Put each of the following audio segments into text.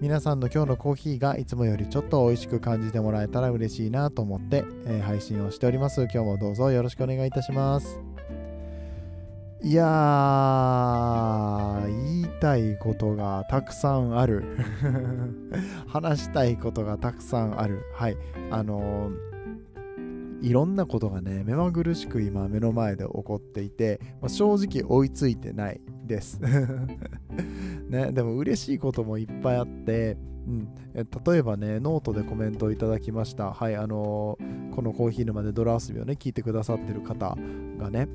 皆さんの今日のコーヒーがいつもよりちょっと美味しく感じてもらえたら嬉しいなと思って、えー配信をしております。今日もどうぞよろしくお願いいたします。いやー、言いたいことがたくさんある。話したいことがたくさんある。はい。あのーいろんなことがね、目まぐるしく今目の前で起こっていて、まあ正直追いついてないです。ね、でも嬉しいこともいっぱいあって、うん、例えばね、ノートでコメントをいただきました。はい、あのーこのコーヒー沼で泥遊びをね、聞いてくださってる方がね、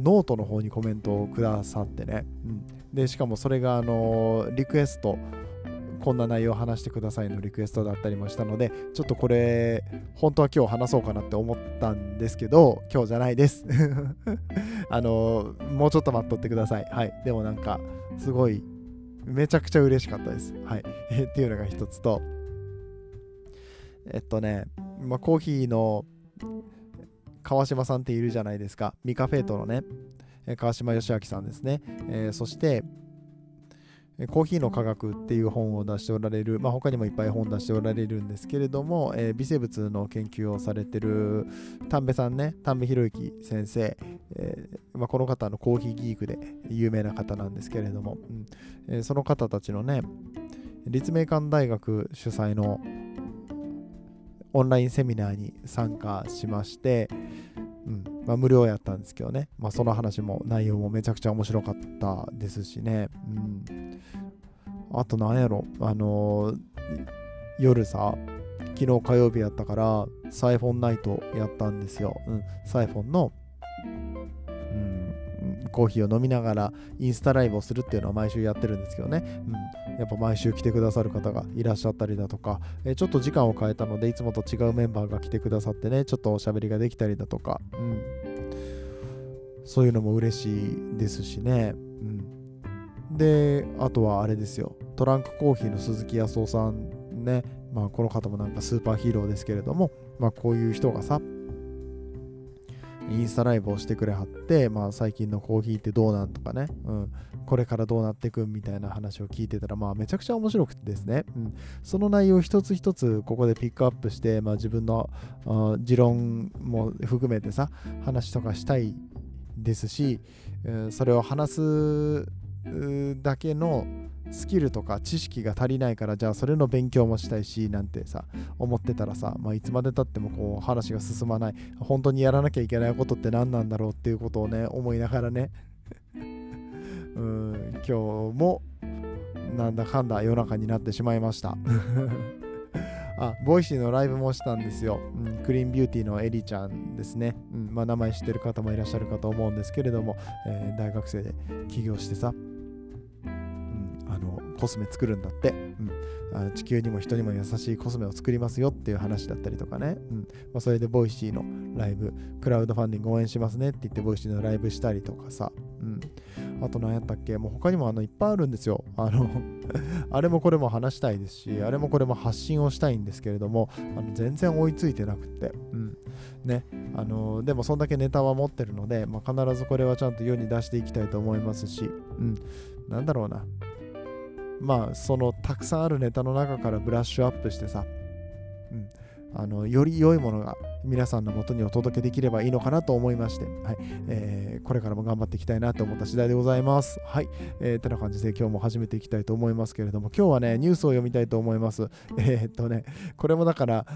ノートの方にコメントをくださってね、うん、で、しかもそれが、あのーリクエスト、こんな内容を話してくださいのリクエストだったりもしたので、ちょっとこれ、本当は今日話そうかなって思ったんですけど、今日じゃないです。あのーもうちょっと待っとってください。はい。でもなんか、すごい、めちゃくちゃ嬉しかったです。はい。っていうのが一つと、えっとね、まあ、コーヒーの川島さんっているじゃないですか。ミカフェイトのね、え川島義明さんですね。えーそして、えコーヒーの科学っていう本を出しておられる、まあ、他にもいっぱい本出しておられるんですけれども、えー微生物の研究をされてる丹部さんね、丹部博之先生、えーまあ、この方のコーヒーギークで有名な方なんですけれども、うん。えーその方たちのね、立命館大学主催のオンラインセミナーに参加しまして、まあ、無料やったんですけどね、まあ、その話も内容もめちゃくちゃ面白かったですしね、うん、あとなんやろ。あのー夜さ昨日火曜日やったからサイフォンナイトやったんですよ、うん、サイフォンの、コーヒーを飲みながらインスタライブをするっていうのは毎週やってるんですけどね、うん、やっぱ毎週来てくださる方がいらっしゃったりだとか、えちょっと時間を変えたのでいつもと違うメンバーが来てくださってねちょっとおしゃべりができたりだとか、うん、そういうのも嬉しいですしね、うん、であとはあれですよ。トランクコーヒーの鈴木康夫さんね。まあこの方もなんかスーパーヒーローですけれどもまあこういう人がさインスタライブをしてくれはって、まあ、最近のコーヒーってどうなんとかね、うん、これからどうなっていくみたいな話を聞いてたら、まあ、めちゃくちゃ面白くてですね、うん、その内容一つ一つここでピックアップして、まあ、自分のあ持論も含めてさ話とかしたいですし、うん。それを話すだけのスキルとか知識が足りないからじゃあそれの勉強もしたいしなんてさ思ってたらさ、まあ、いつまでたってもこう話が進まない。本当にやらなきゃいけないことって何なんだろうっていうことをね思いながらね。うん今日もなんだかんだ夜中になってしまいました。あ Voicy のライブもしたんですよ、うん、クリーンビューティーのエリちゃんですね、うんまあ、名前知ってる方もいらっしゃるかと思うんですけれども、えー大学生で起業してさ、コスメ作るんだって、うん、あ地球にも人にも優しいコスメを作りますよっていう話だったりとかね、うん。まあ、それで Voicy のライブクラウドファンディング応援しますねって言って Voicy のライブしたりとかさ、うん、あと何やったっけ？もう他にもあのいっぱいあるんですよ。あのあれもこれも話したいですしあれもこれも発信をしたいんですけれどもあの全然追いついてなくって、うん。ね。あのでもそんだけネタは持ってるので、まあ、必ずこれはちゃんと世に出していきたいと思いますし、うん、なんだろうな。まあそのたくさんあるネタの中からブラッシュアップしてさ、うん、あのより良いものが皆さんのもとにお届けできればいいのかなと思いまして、はいえーこれからも頑張っていきたいなと思った次第でございます。はい、えー、てな感じで今日も始めていきたいと思いますけれども今日はねニュースを読みたいと思います。えーっとねこれもだから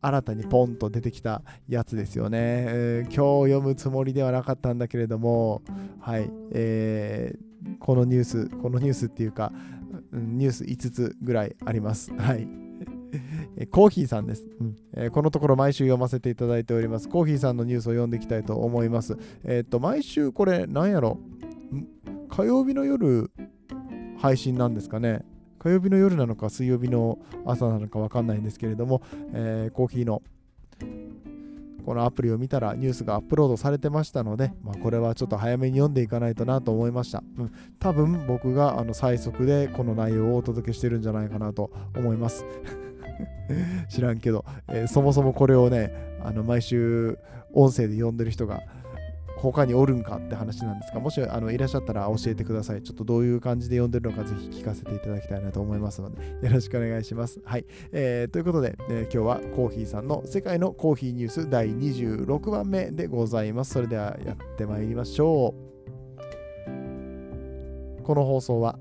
新たにポンと出てきたやつですよね、えー今日読むつもりではなかったんだけれどもはい、えーこのニュースこのニュースっていうかニュース5つぐらいあります。はい。コーヒーさんです、うんえーこのところ毎週読ませていただいております。コーヒーさんのニュースを読んでいきたいと思います。えーっと、毎週これ、なんやろ？火曜日の夜配信なんですかね？火曜日の夜なのか水曜日の朝なのか分かんないんですけれども、えー、コーヒーのこのアプリを見たらニュースがアップロードされてましたので、まあ、これはちょっと早めに読んでいかないとなと思いました。うん、多分僕があの最速でこの内容をお届けしてるんじゃないかなと思います。知らんけど、えー、そもそもこれをね、あの毎週音声で読んでる人が他におるんかって話なんですが、もしあのいらっしゃったら教えてください。ちょっとどういう感じで読んでるのかぜひ聞かせていただきたいなと思いますので、よろしくお願いします。はい。えー、ということで、えー、今日はコーヒーさんの世界のコーヒーニュース第26番目でございます。それではやってまいりましょう。この放送は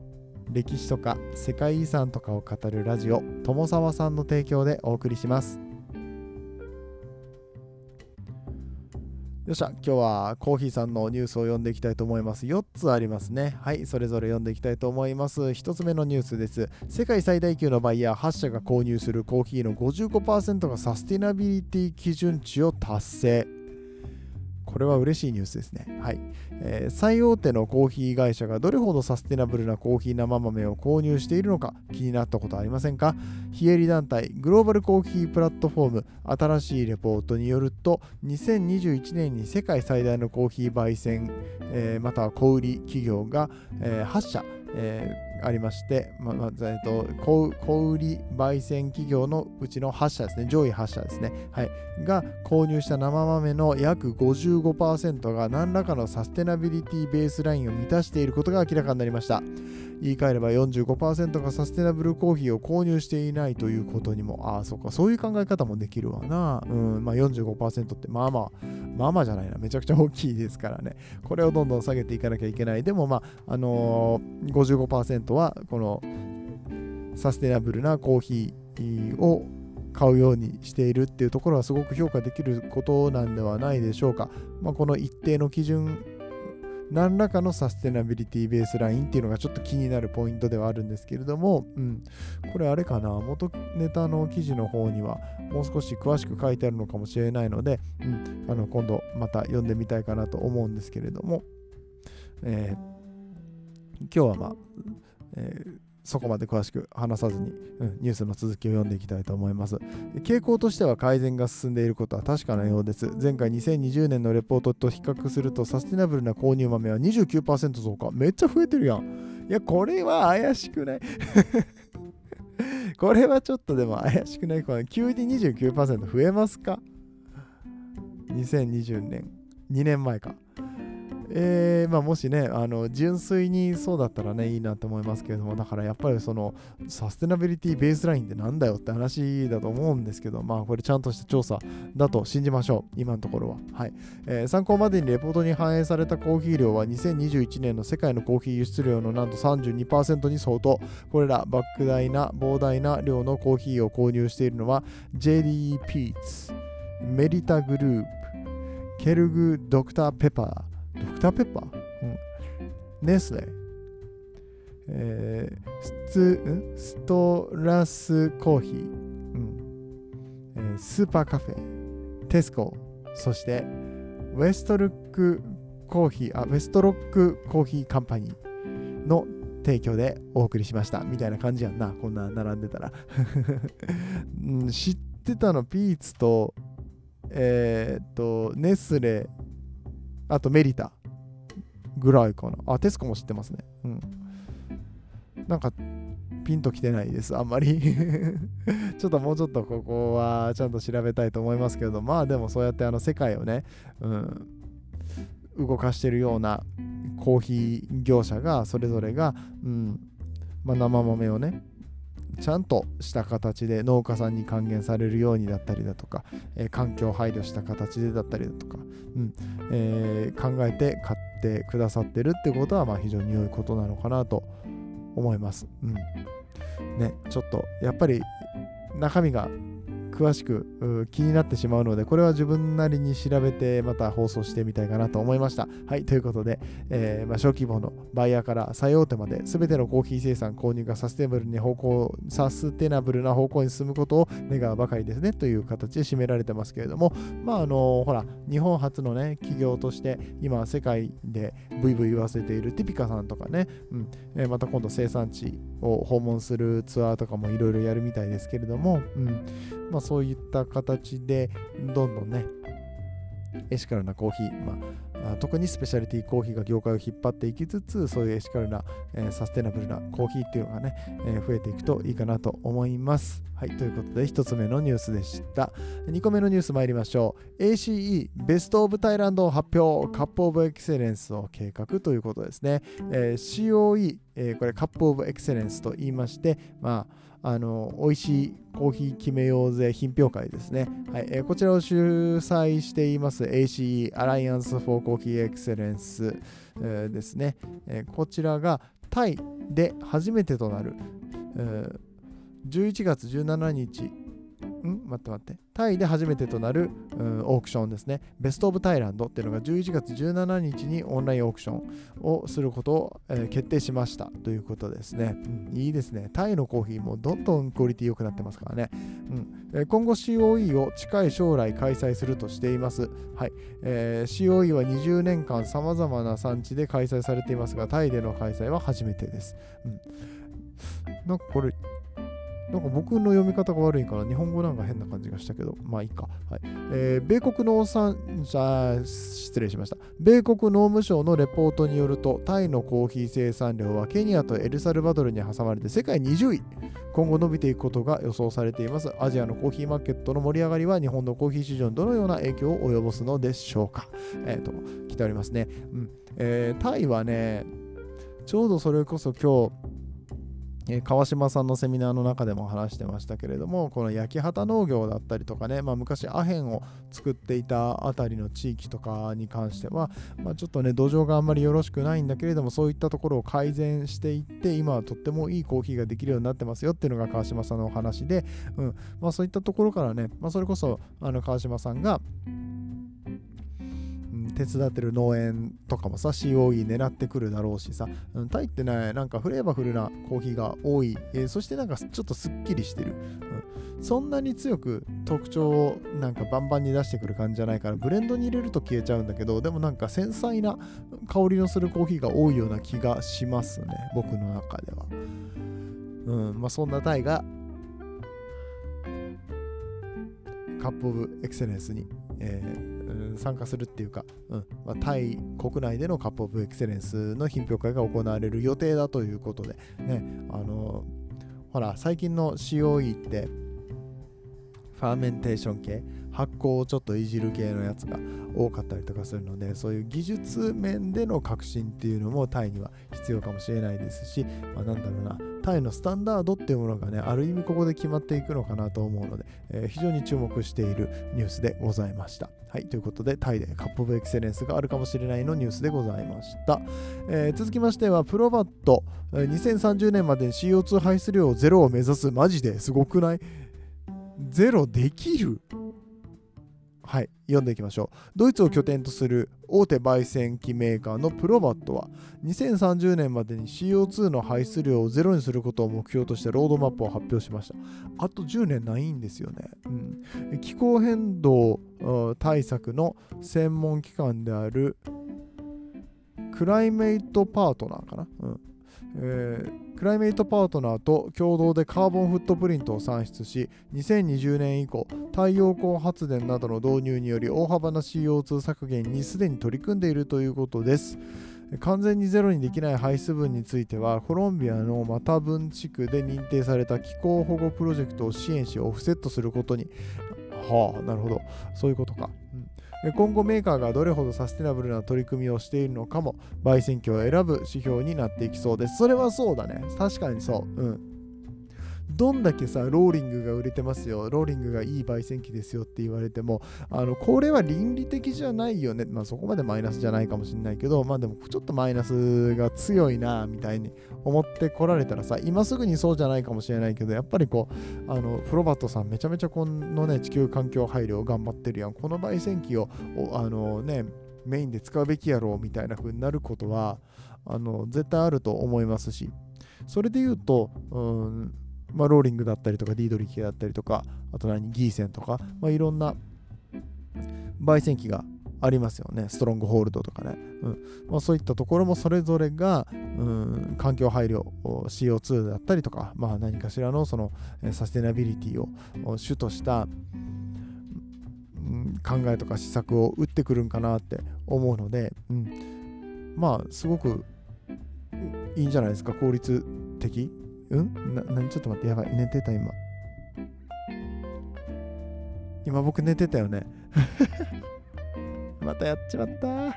歴史とか世界遺産とかを語るラジオ友沢さんの提供でお送りします。よっしゃ、今日はコーヒーさんのニュースを読んでいきたいと思います。4つありますね。はい、それぞれ読んでいきたいと思います。1つ目のニュースです。世界最大級のバイヤー8社が購入するコーヒーの55%がサスティナビリティ基準値を達成。これは嬉しいニュースですね。はい、えー、最大手のコーヒー会社がどれほどサステナブルなコーヒー生豆を購入しているのか気になったことありませんか？非営利団体グローバルコーヒープラットフォーム新しいレポートによると2021年に世界最大のコーヒー焙煎、えー、または小売企業が、えー、8社、えーありまして、ままえっと、小小売焙煎企業のうちの8社ですね、上位8社ですね、はい、が購入した生豆の約55%が何らかのサステナビリティベースラインを満たしていることが明らかになりました。言い換えれば45%がサステナブルコーヒーを購入していないということにも、ああ、そっか、そういう考え方もできるわな。うん、まあ45%ってまあまあ、まあまあじゃないな、めちゃくちゃ大きいですからね。これをどんどん下げていかなきゃいけない。でもまあ、あのー、55%はこのサステナブルなコーヒーを買うようにしているっていうところはすごく評価できることなんではないでしょうか。まあ、この一定の基準何らかのサステナビリティベースラインっていうのがちょっと気になるポイントではあるんですけれども、うん、これあれかな、元ネタの記事の方にはもう少し詳しく書いてあるのかもしれないので、うん、あの今度また読んでみたいかなと思うんですけれども、えー、今日はまあ、えーそこまで詳しく話さずに、うん、ニュースの続きを読んでいきたいと思います。傾向としては改善が進んでいることは確かなようです。前回2020年のレポートと比較すると、サスティナブルな購入豆は29%増加。めっちゃ増えてるやん。いや、これは怪しくない これはちょっとでも怪しくない急に29%増えますか ?2020 年。2年前か。えー、まあ、もしね、あの純粋にそうだったらね、いいなと思いますけれども、だからやっぱりそのサステナビリティベースラインってなんだよって話だと思うんですけど、まあこれちゃんとした調査だと信じましょう、今のところは。はい。えー、参考までにレポートに反映されたコーヒー量は2021年の世界のコーヒー輸出量のなんと32%に相当。これら莫大な膨大な量のコーヒーを購入しているのは JDE ピーツ、メリタグループ、ケルグドクターペパー、ドクターペッパー、うん、ネスレ、えー、スツストラスコーヒー、うん。えー、スーパーカフェ、テスコ、そしてウェストルックコーヒー、あ、ウェストロックコーヒーカンパニーの提供でお送りしました。みたいな感じやんな、こんな並んでたら、うん。知ってたの、ピーツと、えー、っと、ネスレ、あとメリタぐらいかな。あ、テスコも知ってますね。うん。なんか、ピンときてないです、あんまり ちょっともうちょっとここはちゃんと調べたいと思いますけど、まあでもそうやってあの世界をね、うん、動かしてるようなコーヒー業者がそれぞれが、うんまあ、生豆をねちゃんとした形で農家さんに還元されるようになったりだとか、えー、環境配慮した形でだったりだとか、うんえー、考えて買ってくださってるってことは、まあ、非常に良いことなのかなと思います。うんね、ちょっとやっぱり中身が詳しく気になってしまうので、これは自分なりに調べてまた放送してみたいかなと思いました。はい、ということで、えー、まあ、小規模のバイヤーから最大手まで全てのコーヒー生産、購入がサステナブルに方向、サステナブルな方向に進むことを願うばかりですねという形で締められてますけれども、まああのほら、日本初のね、企業として今世界でブイブイ言わせているティピカさんとかね、うんえー、また今度生産地を訪問するツアーとかもいろいろやるみたいですけれども、うんま、そういった形でどんどんねエシカルなコーヒー、まあ、特にスペシャリティコーヒーが業界を引っ張っていきつつそういうエシカルな、えー、サステナブルなコーヒーっていうのがね、えー、増えていくといいかなと思います。はいということで1つ目のニュースでした。2個目のニュース参りましょう。ACE ベストオブタイランドを発表。カップオブエクセレンスを計画ということですね、えー、COE、え、これカップオブエクセレンスと言いましてまああの美味しいコーヒー決めようぜ品評会ですね、はいえー、こちらを主催しています ACE アライアンス・フォー・コーヒー・エクセレンス、えー、ですね、えー、こちらがタイで初めてとなる、えー、11月17日ん待って待って。タイで初めてとなる、オークションですね。ベストオブタイランドっていうのが11月17日にオンラインオークションをすることを、えー、決定しましたということですね、うん。いいですね。タイのコーヒーもどんどんクオリティ良くなってますからね。うん、今後 COE を近い将来開催するとしています。はいえー、COE は20年間さまざまな産地で開催されていますが、タイでの開催は初めてです。うん、なんかこれなんか僕の読み方が悪いから日本語なんか変な感じがしたけど、まあいいか。はいえー、米国農産者、失礼しました。米国農務省のレポートによると、タイのコーヒー生産量はケニアとエルサルバドルに挟まれて世界20位。今後伸びていくことが予想されています。アジアのコーヒーマーケットの盛り上がりは日本のコーヒー市場にどのような影響を及ぼすのでしょうか。えっ、ー、と、来ておりますね。うんえー、タイはね、ちょうどそれこそ今日、え川島さんのセミナーの中でも話してましたけれどもこの焼き畑農業だったりとかね、まあ、昔アヘンを作っていた辺りの地域とかに関しては、まあ、ちょっとね土壌があんまりよろしくないんだけれどもそういったところを改善していって今はとってもいいコーヒーができるようになってますよっていうのが川島さんのお話で、うん。まあ、そういったところからね、まあ、それこそあの川島さんが手伝ってる農園とかもさ COE 狙ってくるだろうしさ、うん、タイってねなんかフレーバフルなコーヒーが多い、えー、そしてなんかちょっとすっきりしてる、うん、そんなに強く特徴をなんかバンバンに出してくる感じじゃないからブレンドに入れると消えちゃうんだけどでもなんか繊細な香りのするコーヒーが多いような気がしますね。僕の中では。うん。まあそんなタイがカップオブエクセレンスに、えー参加するっていうか、うんまあ、タイ国内でのカップオブエクセレンスの品評会が行われる予定だということで、ね、あのほら、最近の COE って、ファーメンテーション系、発酵をちょっといじる系のやつが多かったりとかするので、そういう技術面での革新っていうのもタイには必要かもしれないですし、まあ、なんだろうな、タイのスタンダードっていうものがね、ある意味ここで決まっていくのかなと思うので、えー、非常に注目しているニュースでございました。はい、ということで、タイでカップオブエクセレンスがあるかもしれないのニュースでございました。えー、続きましては、プロバット、2030年までに CO2 排出量ゼロを目指す、マジですごくない？ゼロできる？はい、読んでいきましょう。ドイツを拠点とする大手焙煎機メーカーのプロバットは、2030年までに CO2 の排出量をゼロにすることを目標としてロードマップを発表しました。あと10年ないんですよね。うん、気候変動対策の専門機関であるクライメイトパートナーかな、うんえー、クライメイトパートナーと共同でカーボンフットプリントを算出し2020年以降太陽光発電などの導入により大幅な CO2 削減にすでに取り組んでいるということです。完全にゼロにできない排出分についてはコロンビアのマタブン地区で認定された気候保護プロジェクトを支援しオフセットすることに。はあなるほど。そういうことか、うん今後メーカーがどれほどサステナブルな取り組みをしているのかも焙煎機を選ぶ指標になっていきそうです。それはそうだね。確かにそう。うん。どんだけさ、ローリングが売れてますよ、ローリングがいい焙煎機ですよって言われても、あのこれは倫理的じゃないよね。まあそこまでマイナスじゃないかもしれないけど、まあでもちょっとマイナスが強いな、みたいに思ってこられたらさ、今すぐにそうじゃないかもしれないけど、やっぱりこう、あのプロバットさんめちゃめちゃこのね、地球環境配慮を頑張ってるやん。この焙煎機を、あのね、メインで使うべきやろうみたいな風になることはあの絶対あると思いますしそれで言うと、うん、まあ、ローリングだったりとかディードリキーだったりとかあと何ギーセンとか、まあ、いろんな焙煎機がありますよね。ストロングホールドとかね、うん。まあ、そういったところもそれぞれが、うん、環境配慮 CO2 だったりとか、まあ、何かしらのそのサステナビリティを主とした、考えとか施策を打ってくるんかなって思うので、うん、まあすごくいいんじゃないですか。効率的。うん？な何ちょっと待ってやばい。寝てた今。今僕寝てたよね。またやっちまった。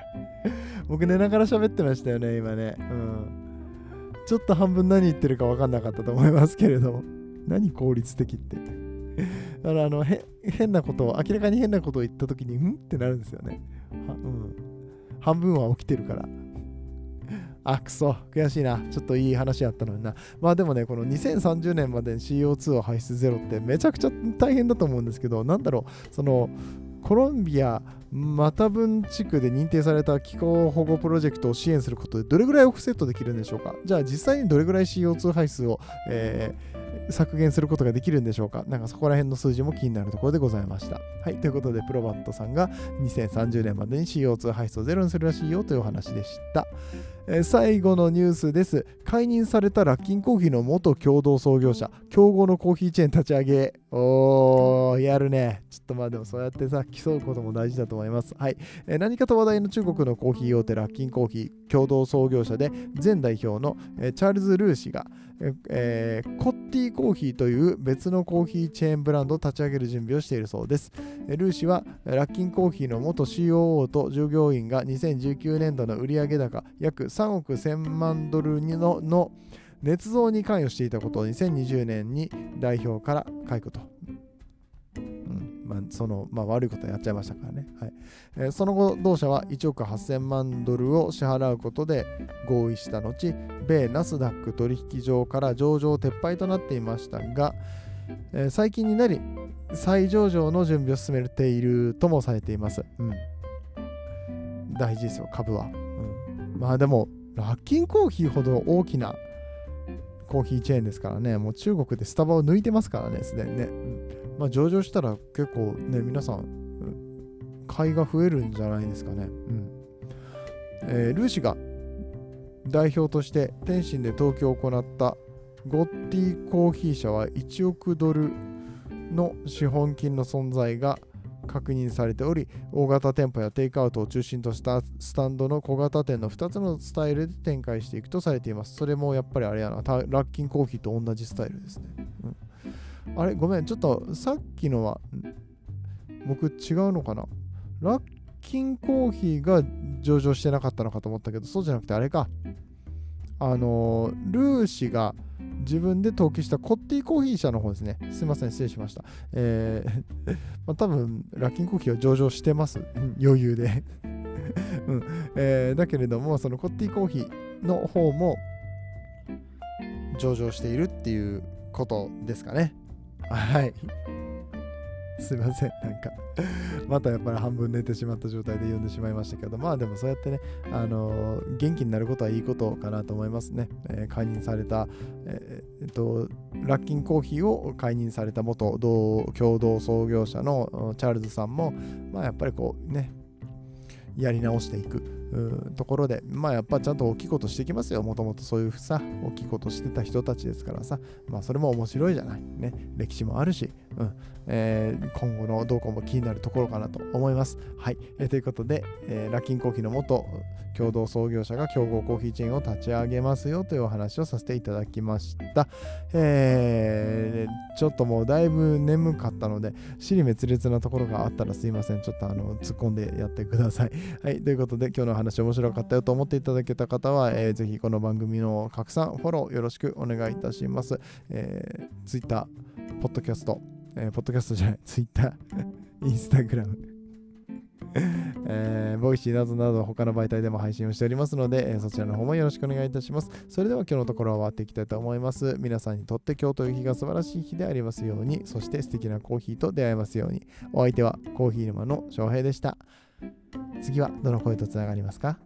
僕寝ながら喋ってましたよね今ね。うん。ちょっと半分何言ってるか分かんなかったと思いますけれども。何効率的って。だからあの変なことを明らかに変なことを言った時にん？ってなるんですよね。は、うん、半分は起きてるから。あ、くそ、悔しいな。ちょっといい話やったのにな。まあでもね、この2030年までに CO2 を排出ゼロってめちゃくちゃ大変だと思うんですけど、なんだろう、その、コロンビア、マタブン地区で認定された気候保護プロジェクトを支援することでどれぐらいオフセットできるんでしょうかじゃあ実際にどれぐらい CO2 排出を、えー、削減することができるんでしょうか？なんかそこら辺の数字も気になるところでございました。はい、ということでプロバットさんが2030年までに CO2 排出をゼロにするらしいよというお話でした。えー、最後のニュースです。解任されたラッキンコーヒーの元共同創業者、競合のコーヒーチェーン立ち上げ。おー、やるね。ちょっとまあでもそうやってさ、競うことも大事だと思います。はい。えー、何かと話題の中国のコーヒー大手ラッキンコーヒー共同創業者で、前代表の、えー、チャールズ・ルー氏が、えー、コッティコーヒーという別のコーヒーチェーンブランドを立ち上げる準備をしているそうです。ルーシはラッキンコーヒーの元 COO と従業員が2019年度の売上高約3億1000万ドルのの捏造に関与していたことを2020年に代表から解雇とまあ、その、まあ、悪いことやっちゃいましたからね。はいえー、その後、同社は1億8000万ドルを支払うことで合意した後、米ナスダック取引所から上場撤廃となっていましたが、えー、最近になり、再上場の準備を進めているともされています。うん、大事ですよ、株は。うん、まあでも、ラッキンコーヒーほど大きなコーヒーチェーンですからね、もう中国でスタバを抜いてますからね、すでにね。うんまあ、上場したら結構ね、皆さん、買いが増えるんじゃないですかね。うん。えー、ルーシが代表として天津で東京を行ったゴッティコーヒー社は1億ドルの資本金の存在が確認されており大型店舗やテイクアウトを中心としたスタンドの小型店の2つのスタイルで展開していくとされています。それもやっぱりあれやなラッキンコーヒーと同じスタイルですね、うん。あれ？ごめん、ちょっとさっきのは僕違うのかな？ラッキンコーヒーが上場してなかったのかと思ったけど、そうじゃなくてあれか。あのルーシが自分で登記したコッティコーヒー社の方ですね。すいません、失礼しました。えー まあ、多分、ラッキンコーヒーは上場してます。余裕で うんえー、だけれども、そのコッティコーヒーの方も上場しているっていうことですかね。はい。すいません。なんかまたやっぱり半分寝てしまった状態で読んでしまいましたけど、まあでもそうやってね、あのー、元気になることはいいことかなと思いますね。えー、解任された、えー、っと、ラッキンコーヒーを解任された元同共同創業者のチャールズさんも、まあやっぱりこうね、やり直していくところで、まあやっぱちゃんと大きいことしてきますよ。もともとそういうさ、大きいことしてた人たちですからさ、まあそれも面白いじゃない。ね、歴史もあるし、うんえー、今後の動向も気になるところかなと思います。はい。えー、ということで、えー、ラッキンコーヒーの元共同創業者が競合コーヒーチェーンを立ち上げますよというお話をさせていただきました。えー、ちょっともうだいぶ眠かったので、尻滅裂なところがあったらすいません。ちょっとあの突っ込んでやってください。はい。ということで、今日の話面白かったよと思っていただけた方は、えー、ぜひこの番組の拡散、フォローよろしくお願いいたします。えー、Twitter、ポッドキャスト、えー、ポッドキャストじゃない、ツイッター、インスタグラム、えー、 Voicy などなど他の媒体でも配信をしておりますので、えー、そちらの方もよろしくお願いいたします。それでは今日のところは終わっていきたいと思います。皆さんにとって今日という日が素晴らしい日でありますように、そして素敵なコーヒーと出会えますように。お相手はコーヒー沼の翔平でした。次はどの声とつながりますか？